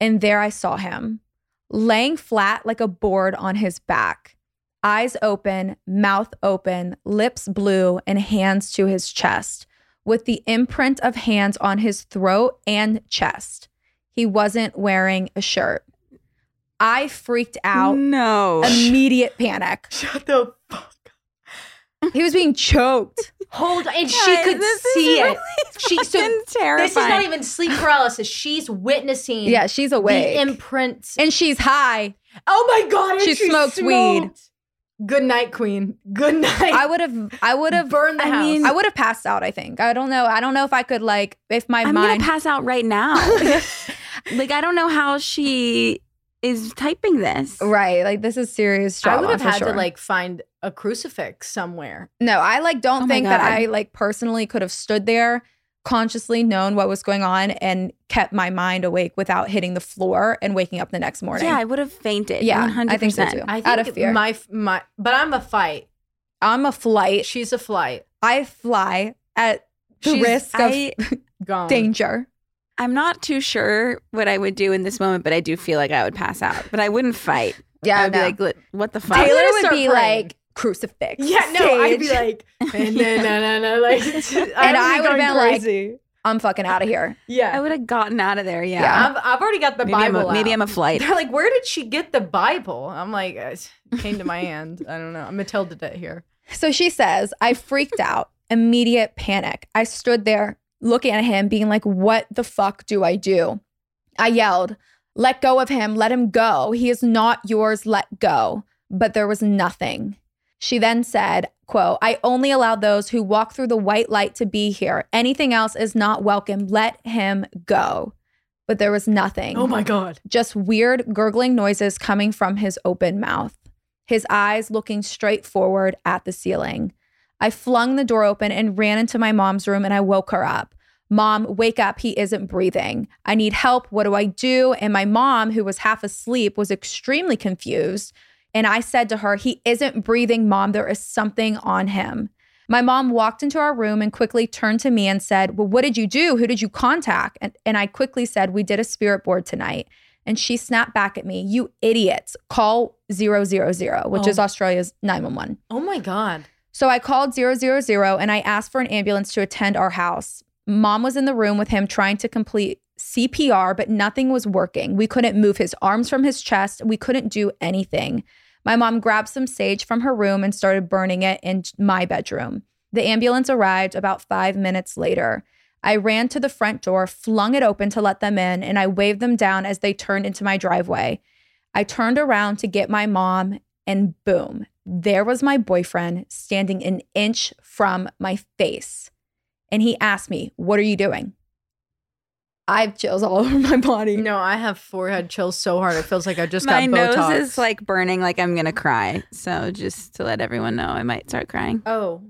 And there I saw him laying flat like a board on his back, eyes open, mouth open, lips blue, and hands to his chest, with the imprint of hands on his throat and chest. He wasn't wearing a shirt. I freaked out. No. Immediate panic. Shut the fuck up. He was being choked. Hold on, and she Guys, could this is see really it. She so fucking this is not even sleep paralysis. She's witnessing. Yeah, she's awake. The imprints. and she's high. oh my god! and She smoked weed. Good night, Queen. Good night. I would have I would have burned the I house. mean, I would have passed out, I think. I don't know. I don't know if I could like if my I'm mind gonna pass out right now. like I don't know how she is typing this. Right. Like this is serious I would have had sure. to like find a crucifix somewhere. No, I like don't Oh think that I like personally could have stood there, consciously known what was going on, and kept my mind awake without hitting the floor and waking up the next morning. Yeah, I would have fainted. Yeah, 100%. I think so too. I think Out of fear. my my, but I'm a fight. I'm a flight. She's a flight. I fly at the She's- risk of I, Gone. danger. I'm not too sure what I would do in this moment, but I do feel like I would pass out. But I wouldn't fight. Yeah, I would no. be like, what the fuck? I'm Taylar would be praying. like crucifix. Yeah, no, I'd be stage. like, no, no, no, no, like, and and I would have been like. I'm fucking out of here. yeah, I would have gotten out of there. Yeah. Yeah. I've, I've already got the maybe, I'm Bible. a, maybe. I'm a flight. They're like, where did she get the Bible? I'm like, it came to my hand. I don't know. I'm Matilda here. So she says, I freaked out, immediate panic. I stood there looking at him, being like, What the fuck do I do? I yelled, Let go of him, let him go. He is not yours, let go. But there was nothing. She then said, quote, I only allow those who walk through the white light to be here. Anything else is not welcome. Let him go. But there was nothing Oh my god. just weird gurgling noises coming from his open mouth, his eyes looking straight forward at the ceiling. I flung the door open and ran into my mom's room and I woke her up. Mom, wake up. He isn't breathing. I need help. What do I do? And my mom, who was half asleep, was extremely confused. And I said to her, He isn't breathing, mom. There is something on him. My mom walked into our room and quickly turned to me and said, Well, what did you do? Who did you contact? And, and I quickly said, We did a spirit board tonight. And she snapped back at me, You idiots, call 000, which Oh. is Australia's 911. Oh my god. So I called 000 and I asked for an ambulance to attend our house. Mom was in the room with him trying to complete CPR, but nothing was working. We couldn't move his arms from his chest. We couldn't do anything. My mom grabbed some sage from her room and started burning it in my bedroom. The ambulance arrived about five minutes later. I ran to the front door, flung it open to let them in, and I waved them down as they turned into my driveway. I turned around to get my mom, and boom, there was my boyfriend standing an inch from my face. And he asked me, What are you doing? I have chills all over my body. No, I have forehead chills so hard. It feels like I just My got nose is like burning, like I'm gonna cry. So just to let everyone know, I might start crying. Oh,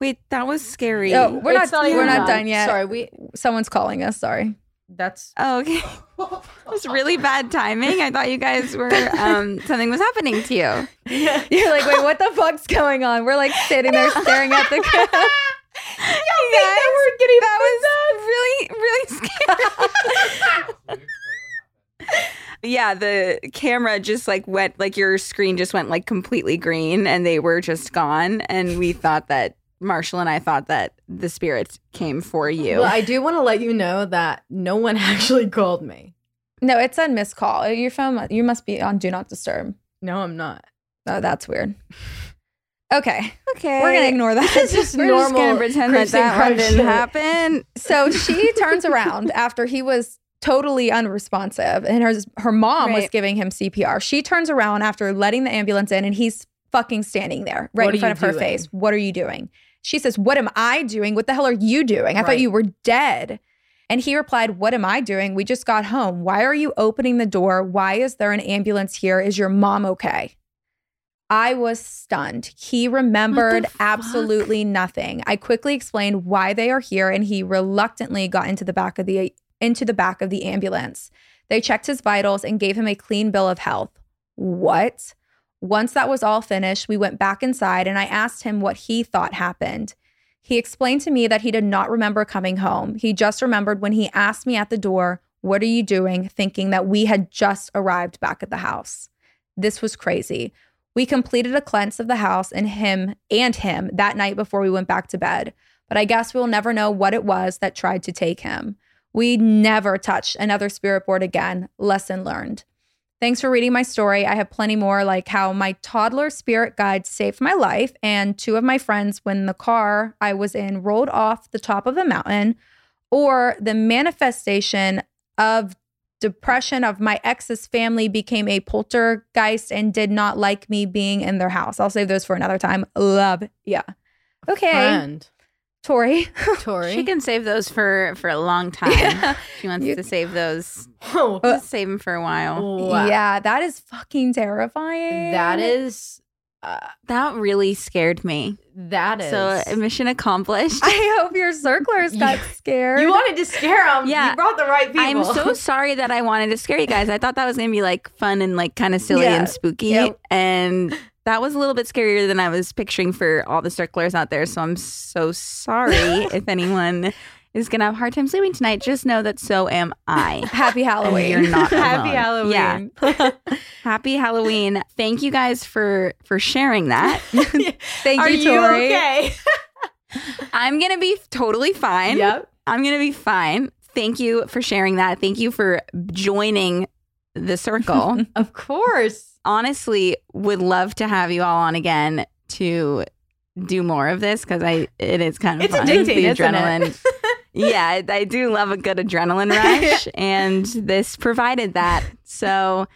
Wait, that was scary. Oh, we're It's not, not we're not done. done yet. Sorry, we- someone's calling us. Sorry. that's Oh, okay. it was really bad timing. I thought you guys were um something was happening to you. You're like, wait, what the fuck's going on? We're like sitting there staring at the camera. you guys, were getting that was really really scary. yeah, the camera just like went like your screen just went like completely green and they were just gone and we thought that Marshall and I thought that the spirits came for you. Well, I do want to let you know that no one actually called me. No, it said missed call. Uh, your phone, you must be on Do Not Disturb. No, I'm not. Oh, that's weird. Okay. okay. We're going to ignore that. This is just We're just normal gonna pretend that that one didn't shit. happen. So she turns around after he was totally unresponsive and her, her mom was giving him CPR. She turns around after letting the ambulance in and he's fucking standing there right What in front of you her face. What are you doing? She says, What am I doing? What the hell are you doing? I thought you were dead. And he replied, What am I doing? We just got home. Why are you opening the door? Why is there an ambulance here? Is your mom okay? I was stunned. He remembered absolutely nothing. I quickly explained why they are here and he reluctantly got into the back of the into the back of the ambulance. They checked his vitals and gave him a clean bill of health. What? Once that was all finished, we went back inside and I asked him what he thought happened. He explained to me that he did not remember coming home. He just remembered when he asked me at the door, What are you doing? thinking that we had just arrived back at the house. This was crazy. We completed a cleanse of the house and him and him that night before we went back to bed. But I guess we'll never know what it was that tried to take him. We never touched another spirit board again. Lesson learned. Thanks for reading my story. I have plenty more, like how my toddler spirit guide saved my life, and two of my friends, when the car I was in rolled off the top of a mountain, or the manifestation of depression of my ex's family became a poltergeist and did not like me being in their house. I'll save those for another time. Love. Yeah. Okay. Friend. Tori. Tori. She can save those for for a long time. Yeah. She wants You- to save those. Oh, Just save them for a while. wow. Yeah, that is fucking terrifying. That is. Uh, That really scared me. that is. So uh, mission accomplished. I hope your circlers got scared. you wanted to scare them. Yeah. You brought the right people. I'm so sorry that I wanted to scare you guys. I thought that was gonna be like fun and like kind of silly Yeah. and spooky, Yep. and that was a little bit scarier than I was picturing for all the circlers out there. So I'm so sorry if anyone is gonna have a hard time sleeping tonight. Just know that so am I. Happy Halloween. You're not Happy. Halloween. Yeah. Happy Halloween. Thank you guys for for sharing that. Thank Are you, you Tori. okay? I'm gonna be totally fine. yep. I'm going to be fine. Thank you for sharing that. Thank you for joining the circle. Of course. Honestly, would love to have you all on again to do more of this because I it is kind of It's fun. addicting, the isn't it? adrenaline. yeah, I, I do love a good adrenaline rush, and this provided that. So,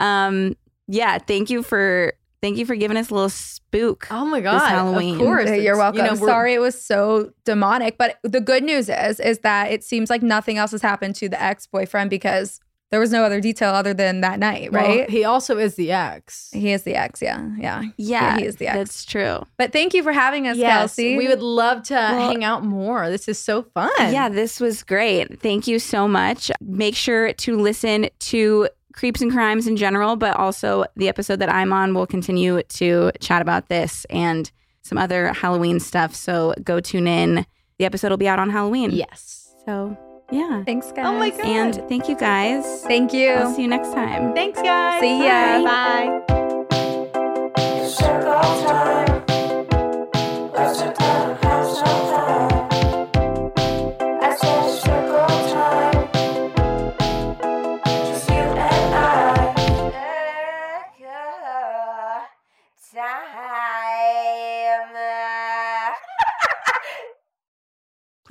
um, yeah, thank you for thank you for giving us a little spook. Oh my god! Halloween. Of course, You're welcome. You know, Sorry it was so demonic, but the good news is is that it seems like nothing else has happened to the ex-boyfriend because there was no other detail other than that night, well, right? he also is the ex. he is the ex, yeah. Yeah. yeah, he is the ex. That's true. But thank you for having us, Kelsey. we would love to Well- hang out more. This is so fun. Yeah, this was great. Thank you so much. Make sure to listen to Creeps and Crimes in general, but also the episode that I'm on will continue to chat about this and some other Halloween stuff. So go tune in. The episode will be out on Halloween. Yes. So, yeah. Thanks, guys. Oh my God. And thank you guys. Thank you. I'll see you next time. Thanks, guys. See ya. Bye.